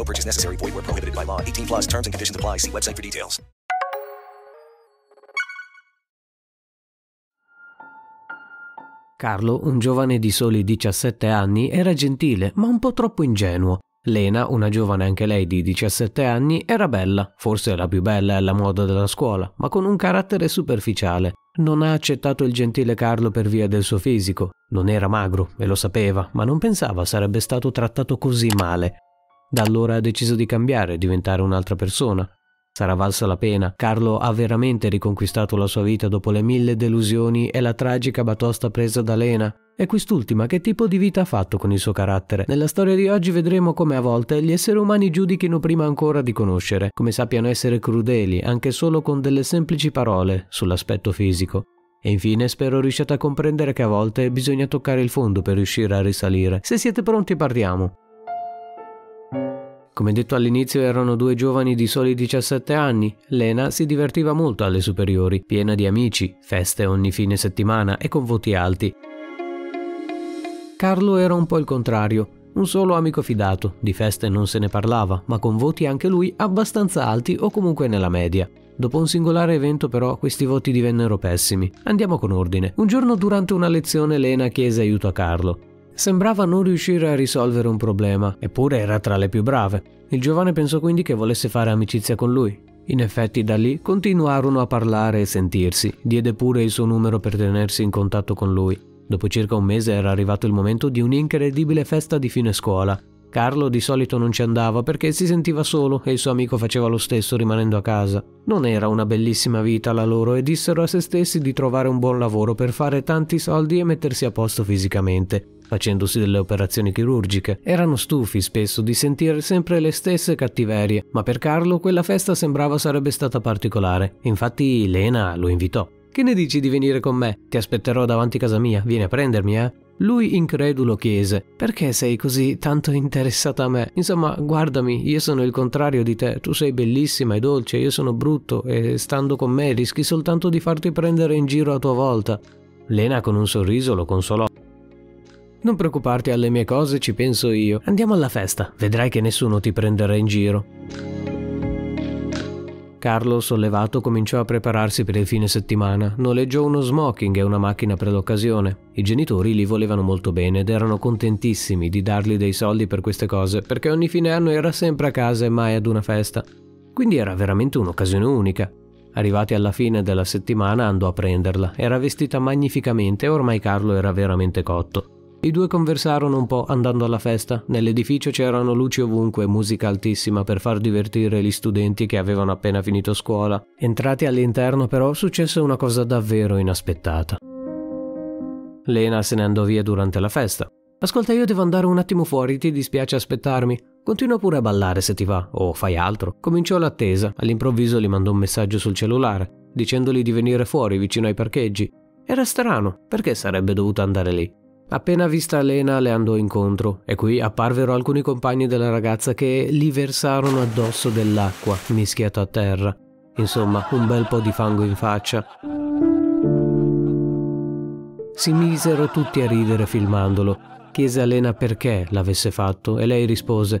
No purchase necessary. Void where prohibited by law. 18 plus terms and conditions apply. See website for details. Carlo, un giovane di soli 17 anni, era gentile, ma un po' troppo ingenuo. Lena, una giovane anche lei di 17 anni, era bella, forse la più bella e alla moda della scuola, ma con un carattere superficiale. Non ha accettato il gentile Carlo per via del suo fisico. Non era magro, e lo sapeva, ma non pensava sarebbe stato trattato così male. Da allora ha deciso di cambiare diventare un'altra persona. Sarà valsa la pena. Carlo ha veramente riconquistato la sua vita dopo le mille delusioni e la tragica batosta presa da Lena. E quest'ultima che tipo di vita ha fatto con il suo carattere? Nella storia di oggi vedremo come a volte gli esseri umani giudichino prima ancora di conoscere, come sappiano essere crudeli anche solo con delle semplici parole sull'aspetto fisico. E infine spero riusciate a comprendere che a volte bisogna toccare il fondo per riuscire a risalire. Se siete pronti partiamo. Come detto all'inizio erano due giovani di soli 17 anni. Lena si divertiva molto alle superiori, piena di amici, feste ogni fine settimana e con voti alti. Carlo era un po' il contrario, un solo amico fidato, di feste non se ne parlava, ma con voti anche lui abbastanza alti o comunque nella media. Dopo un singolare evento però questi voti divennero pessimi. Andiamo con ordine. Un giorno durante una lezione Lena chiese aiuto a Carlo. Sembrava non riuscire a risolvere un problema, eppure era tra le più brave. Il giovane pensò quindi che volesse fare amicizia con lui. In effetti da lì continuarono a parlare e sentirsi, diede pure il suo numero per tenersi in contatto con lui. Dopo circa un mese era arrivato il momento di un'incredibile festa di fine scuola. Carlo di solito non ci andava perché si sentiva solo e il suo amico faceva lo stesso rimanendo a casa. Non era una bellissima vita la loro e dissero a se stessi di trovare un buon lavoro per fare tanti soldi e mettersi a posto fisicamente facendosi delle operazioni chirurgiche. Erano stufi spesso di sentire sempre le stesse cattiverie, ma per Carlo quella festa sembrava sarebbe stata particolare. Infatti Lena lo invitò. Che ne dici di venire con me? Ti aspetterò davanti casa mia, vieni a prendermi, eh? Lui incredulo chiese: Perché sei così tanto interessata a me? Insomma, guardami, io sono il contrario di te, tu sei bellissima e dolce, io sono brutto e stando con me rischi soltanto di farti prendere in giro a tua volta. Lena con un sorriso lo consolò. Non preoccuparti alle mie cose, ci penso io. Andiamo alla festa, vedrai che nessuno ti prenderà in giro. Carlo, sollevato, cominciò a prepararsi per il fine settimana. Noleggiò uno smoking e una macchina per l'occasione. I genitori li volevano molto bene ed erano contentissimi di dargli dei soldi per queste cose, perché ogni fine anno era sempre a casa e mai ad una festa. Quindi era veramente un'occasione unica. Arrivati alla fine della settimana andò a prenderla. Era vestita magnificamente e ormai Carlo era veramente cotto. I due conversarono un po' andando alla festa. Nell'edificio c'erano luci ovunque musica altissima per far divertire gli studenti che avevano appena finito scuola. Entrati all'interno però successe una cosa davvero inaspettata. Lena se ne andò via durante la festa. Ascolta, io devo andare un attimo fuori, ti dispiace aspettarmi? Continua pure a ballare se ti va, o fai altro. Cominciò l'attesa, all'improvviso gli mandò un messaggio sul cellulare, dicendogli di venire fuori vicino ai parcheggi. Era strano, perché sarebbe dovuto andare lì? Appena vista Lena le andò incontro e qui apparvero alcuni compagni della ragazza che gli versarono addosso dell'acqua mischiata a terra. Insomma, un bel po' di fango in faccia. Si misero tutti a ridere filmandolo. Chiese a Lena perché l'avesse fatto e lei rispose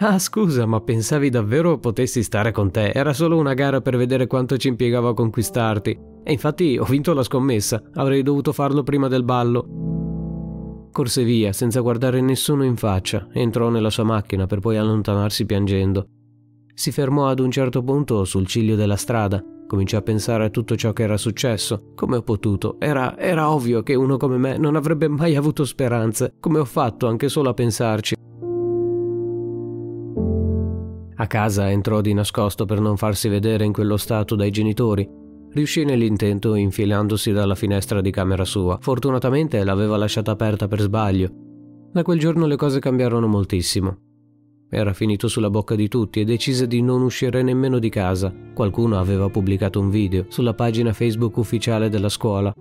Ah scusa, ma pensavi davvero potessi stare con te? Era solo una gara per vedere quanto ci impiegavo a conquistarti. E infatti ho vinto la scommessa, avrei dovuto farlo prima del ballo. Corse via senza guardare nessuno in faccia, entrò nella sua macchina per poi allontanarsi piangendo. Si fermò ad un certo punto sul ciglio della strada, cominciò a pensare a tutto ciò che era successo. Come ho potuto? Era, era ovvio che uno come me non avrebbe mai avuto speranze, come ho fatto anche solo a pensarci. A casa entrò di nascosto per non farsi vedere in quello stato dai genitori. Riuscì nell'intento infilandosi dalla finestra di camera sua. Fortunatamente l'aveva lasciata aperta per sbaglio. Da quel giorno le cose cambiarono moltissimo. Era finito sulla bocca di tutti e decise di non uscire nemmeno di casa. Qualcuno aveva pubblicato un video sulla pagina Facebook ufficiale della scuola.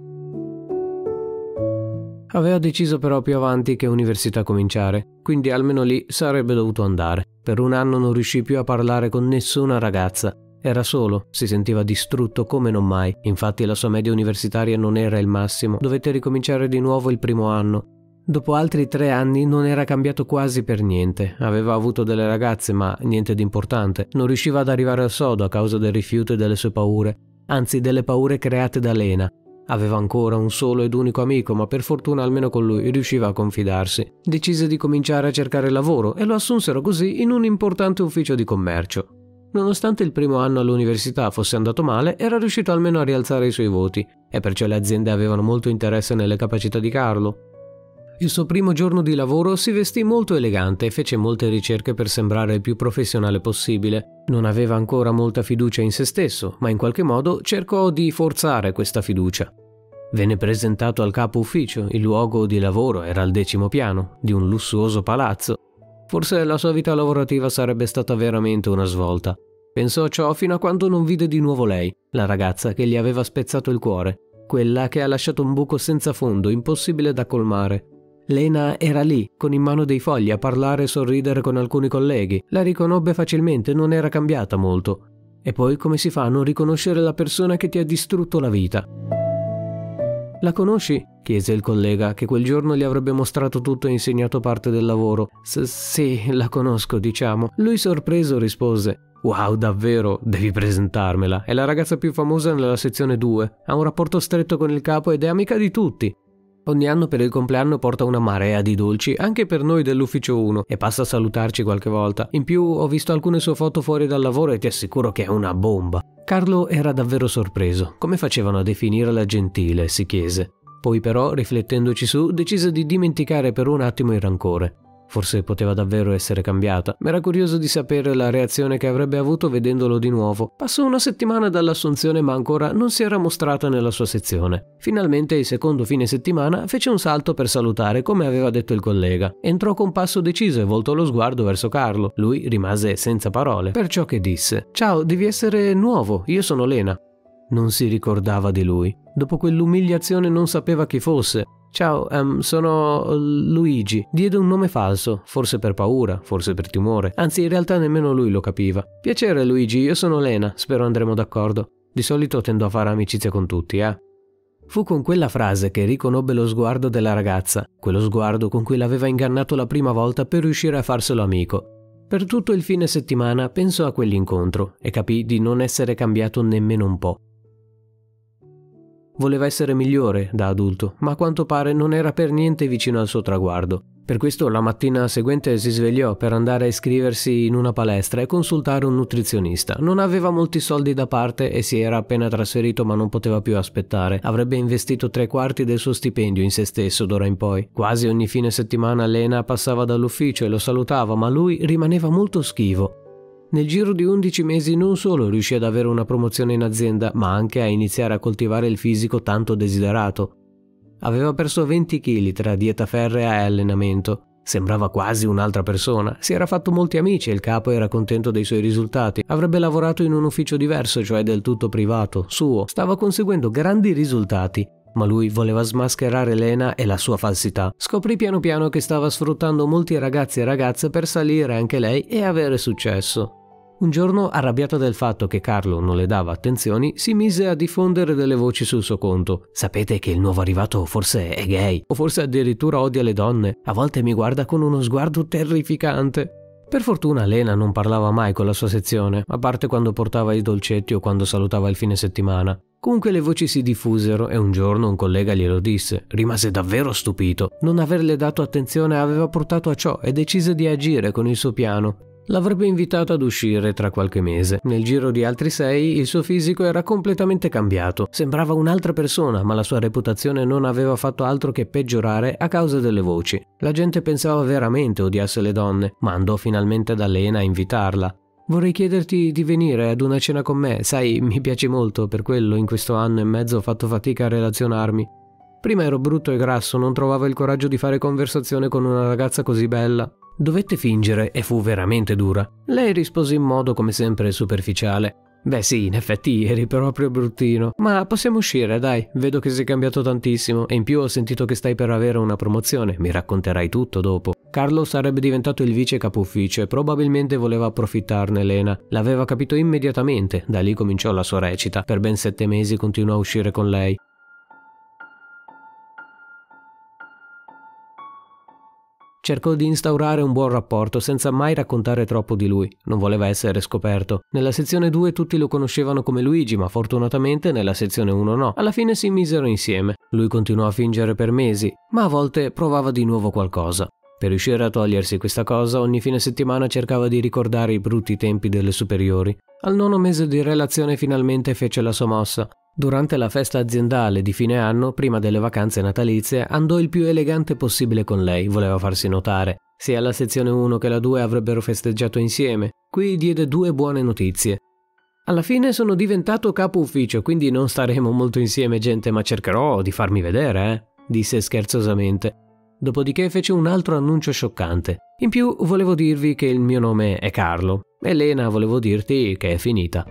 Aveva deciso però più avanti che università cominciare, quindi almeno lì sarebbe dovuto andare. Per un anno non riuscì più a parlare con nessuna ragazza. Era solo, si sentiva distrutto come non mai. Infatti la sua media universitaria non era il massimo. Dovette ricominciare di nuovo il primo anno. Dopo altri tre anni non era cambiato quasi per niente. Aveva avuto delle ragazze, ma niente di importante. Non riusciva ad arrivare al sodo a causa del rifiuto e delle sue paure. Anzi, delle paure create da Lena. Aveva ancora un solo ed unico amico, ma per fortuna almeno con lui riusciva a confidarsi. Decise di cominciare a cercare lavoro e lo assunsero così in un importante ufficio di commercio. Nonostante il primo anno all'università fosse andato male, era riuscito almeno a rialzare i suoi voti e perciò le aziende avevano molto interesse nelle capacità di Carlo. Il suo primo giorno di lavoro si vestì molto elegante e fece molte ricerche per sembrare il più professionale possibile. Non aveva ancora molta fiducia in se stesso, ma in qualche modo cercò di forzare questa fiducia. Venne presentato al capo ufficio, il luogo di lavoro era al decimo piano, di un lussuoso palazzo. Forse la sua vita lavorativa sarebbe stata veramente una svolta. Pensò ciò fino a quando non vide di nuovo lei, la ragazza che gli aveva spezzato il cuore, quella che ha lasciato un buco senza fondo, impossibile da colmare. Lena era lì, con in mano dei fogli, a parlare e sorridere con alcuni colleghi. La riconobbe facilmente, non era cambiata molto. E poi come si fa a non riconoscere la persona che ti ha distrutto la vita? La conosci? Chiese il collega, che quel giorno gli avrebbe mostrato tutto e insegnato parte del lavoro. Sì, la conosco, diciamo. Lui sorpreso rispose: Wow, davvero, devi presentarmela. È la ragazza più famosa nella sezione 2. Ha un rapporto stretto con il capo ed è amica di tutti. Ogni anno per il compleanno porta una marea di dolci, anche per noi dell'ufficio 1, e passa a salutarci qualche volta. In più ho visto alcune sue foto fuori dal lavoro e ti assicuro che è una bomba. Carlo era davvero sorpreso. Come facevano a definirla gentile? si chiese. Poi però, riflettendoci su, decise di dimenticare per un attimo il rancore. Forse poteva davvero essere cambiata, ma era curioso di sapere la reazione che avrebbe avuto vedendolo di nuovo. Passò una settimana dall'assunzione ma ancora non si era mostrata nella sua sezione. Finalmente il secondo fine settimana fece un salto per salutare come aveva detto il collega. Entrò con passo deciso e voltò lo sguardo verso Carlo. Lui rimase senza parole, perciò che disse Ciao, devi essere nuovo, io sono Lena. Non si ricordava di lui. Dopo quell'umiliazione non sapeva chi fosse. Ciao, um, sono Luigi. Diede un nome falso, forse per paura, forse per timore. Anzi, in realtà nemmeno lui lo capiva. Piacere, Luigi, io sono Lena, spero andremo d'accordo. Di solito tendo a fare amicizia con tutti, eh. Fu con quella frase che riconobbe lo sguardo della ragazza, quello sguardo con cui l'aveva ingannato la prima volta per riuscire a farselo amico. Per tutto il fine settimana pensò a quell'incontro e capì di non essere cambiato nemmeno un po'. Voleva essere migliore da adulto, ma a quanto pare non era per niente vicino al suo traguardo. Per questo la mattina seguente si svegliò per andare a iscriversi in una palestra e consultare un nutrizionista. Non aveva molti soldi da parte e si era appena trasferito ma non poteva più aspettare. Avrebbe investito tre quarti del suo stipendio in se stesso d'ora in poi. Quasi ogni fine settimana Lena passava dall'ufficio e lo salutava, ma lui rimaneva molto schivo. Nel giro di 11 mesi non solo riuscì ad avere una promozione in azienda, ma anche a iniziare a coltivare il fisico tanto desiderato. Aveva perso 20 kg tra dieta ferrea e allenamento. Sembrava quasi un'altra persona. Si era fatto molti amici e il capo era contento dei suoi risultati. Avrebbe lavorato in un ufficio diverso, cioè del tutto privato, suo. Stava conseguendo grandi risultati. Ma lui voleva smascherare Lena e la sua falsità. Scoprì piano piano che stava sfruttando molti ragazzi e ragazze per salire anche lei e avere successo. Un giorno, arrabbiato del fatto che Carlo non le dava attenzioni, si mise a diffondere delle voci sul suo conto. Sapete che il nuovo arrivato forse è gay, o forse addirittura odia le donne. A volte mi guarda con uno sguardo terrificante. Per fortuna Lena non parlava mai con la sua sezione, a parte quando portava i dolcetti o quando salutava il fine settimana. Comunque le voci si diffusero e un giorno un collega glielo disse. Rimase davvero stupito. Non averle dato attenzione aveva portato a ciò e decise di agire con il suo piano. L'avrebbe invitato ad uscire tra qualche mese. Nel giro di altri sei il suo fisico era completamente cambiato. Sembrava un'altra persona, ma la sua reputazione non aveva fatto altro che peggiorare a causa delle voci. La gente pensava veramente odiasse le donne, ma andò finalmente da Lena a invitarla. Vorrei chiederti di venire ad una cena con me, sai, mi piaci molto, per quello in questo anno e mezzo ho fatto fatica a relazionarmi. Prima ero brutto e grasso, non trovavo il coraggio di fare conversazione con una ragazza così bella. Dovette fingere e fu veramente dura. Lei rispose in modo come sempre superficiale. Beh sì, in effetti eri proprio bruttino. Ma possiamo uscire, dai. Vedo che sei cambiato tantissimo e in più ho sentito che stai per avere una promozione. Mi racconterai tutto dopo. Carlo sarebbe diventato il vice capo ufficio e probabilmente voleva approfittarne Elena. L'aveva capito immediatamente, da lì cominciò la sua recita. Per ben sette mesi continuò a uscire con lei. Cercò di instaurare un buon rapporto senza mai raccontare troppo di lui, non voleva essere scoperto. Nella sezione 2 tutti lo conoscevano come Luigi, ma fortunatamente nella sezione 1 no. Alla fine si misero insieme. Lui continuò a fingere per mesi, ma a volte provava di nuovo qualcosa. Per riuscire a togliersi questa cosa, ogni fine settimana cercava di ricordare i brutti tempi delle superiori. Al nono mese di relazione finalmente fece la sua mossa. Durante la festa aziendale di fine anno, prima delle vacanze natalizie, andò il più elegante possibile con lei, voleva farsi notare. Sia la sezione 1 che la 2 avrebbero festeggiato insieme. Qui diede due buone notizie. Alla fine sono diventato capo ufficio, quindi non staremo molto insieme, gente, ma cercherò di farmi vedere, eh? disse scherzosamente. Dopodiché fece un altro annuncio scioccante. In più volevo dirvi che il mio nome è Carlo. Elena, volevo dirti che è finita.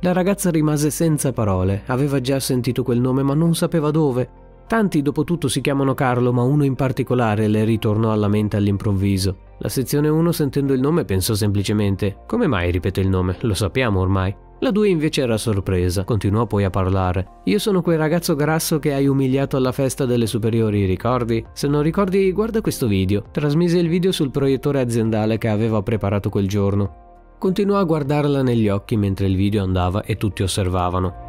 La ragazza rimase senza parole, aveva già sentito quel nome ma non sapeva dove. Tanti dopo tutto si chiamano Carlo, ma uno in particolare le ritornò alla mente all'improvviso. La sezione 1 sentendo il nome pensò semplicemente come mai ripete il nome? Lo sappiamo ormai. La 2 invece era sorpresa, continuò poi a parlare. Io sono quel ragazzo grasso che hai umiliato alla festa delle superiori, ricordi? Se non ricordi, guarda questo video. Trasmise il video sul proiettore aziendale che aveva preparato quel giorno. Continuò a guardarla negli occhi mentre il video andava e tutti osservavano.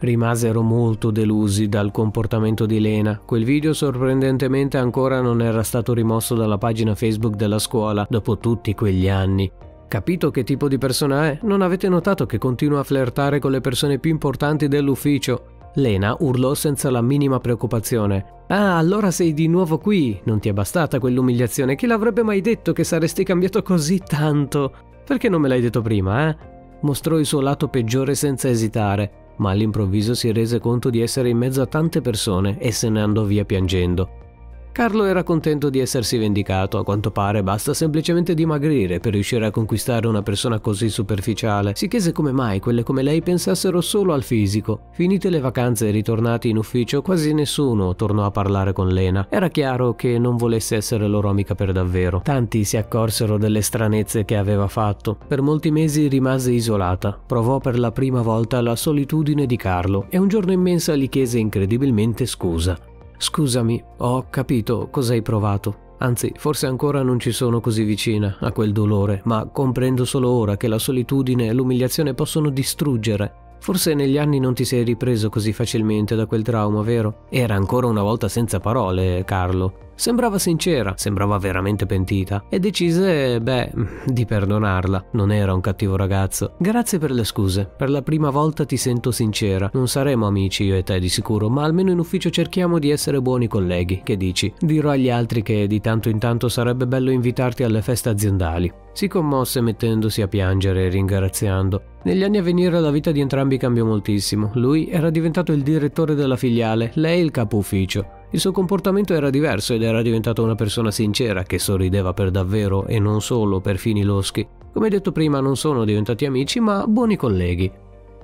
Rimasero molto delusi dal comportamento di Lena. Quel video sorprendentemente ancora non era stato rimosso dalla pagina Facebook della scuola dopo tutti quegli anni. Capito che tipo di persona è? Non avete notato che continua a flirtare con le persone più importanti dell'ufficio? Lena urlò senza la minima preoccupazione. Ah, allora sei di nuovo qui. Non ti è bastata quell'umiliazione. Chi l'avrebbe mai detto che saresti cambiato così tanto? Perché non me l'hai detto prima, eh? Mostrò il suo lato peggiore senza esitare, ma all'improvviso si rese conto di essere in mezzo a tante persone e se ne andò via piangendo. Carlo era contento di essersi vendicato, a quanto pare basta semplicemente dimagrire per riuscire a conquistare una persona così superficiale. Si chiese come mai quelle come lei pensassero solo al fisico. Finite le vacanze e ritornati in ufficio, quasi nessuno tornò a parlare con Lena. Era chiaro che non volesse essere loro amica per davvero. Tanti si accorsero delle stranezze che aveva fatto. Per molti mesi rimase isolata. Provò per la prima volta la solitudine di Carlo e un giorno in mensa gli chiese incredibilmente scusa. Scusami, ho capito cosa hai provato. Anzi, forse ancora non ci sono così vicina a quel dolore, ma comprendo solo ora che la solitudine e l'umiliazione possono distruggere. Forse negli anni non ti sei ripreso così facilmente da quel trauma, vero? Era ancora una volta senza parole, Carlo. Sembrava sincera, sembrava veramente pentita e decise, beh, di perdonarla. Non era un cattivo ragazzo. Grazie per le scuse. Per la prima volta ti sento sincera. Non saremo amici io e te di sicuro, ma almeno in ufficio cerchiamo di essere buoni colleghi. Che dici? Dirò agli altri che di tanto in tanto sarebbe bello invitarti alle feste aziendali. Si commosse mettendosi a piangere e ringraziando. Negli anni a venire la vita di entrambi cambiò moltissimo. Lui era diventato il direttore della filiale, lei il capo ufficio. Il suo comportamento era diverso ed era diventato una persona sincera che sorrideva per davvero e non solo per fini loschi. Come detto prima non sono diventati amici ma buoni colleghi.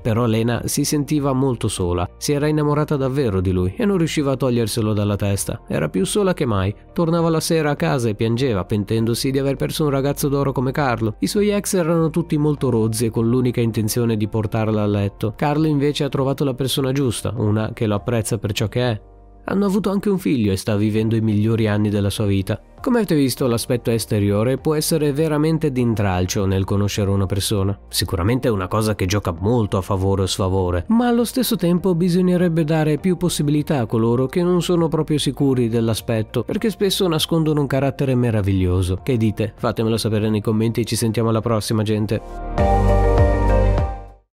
Però Lena si sentiva molto sola, si era innamorata davvero di lui e non riusciva a toglierselo dalla testa. Era più sola che mai. Tornava la sera a casa e piangeva, pentendosi di aver perso un ragazzo d'oro come Carlo. I suoi ex erano tutti molto rozzi e con l'unica intenzione di portarla a letto. Carlo invece ha trovato la persona giusta, una che lo apprezza per ciò che è, hanno avuto anche un figlio e sta vivendo i migliori anni della sua vita. Come avete visto, l'aspetto esteriore può essere veramente d'intralcio nel conoscere una persona. Sicuramente è una cosa che gioca molto a favore o sfavore, ma allo stesso tempo bisognerebbe dare più possibilità a coloro che non sono proprio sicuri dell'aspetto, perché spesso nascondono un carattere meraviglioso. Che dite? Fatemelo sapere nei commenti e ci sentiamo alla prossima, gente.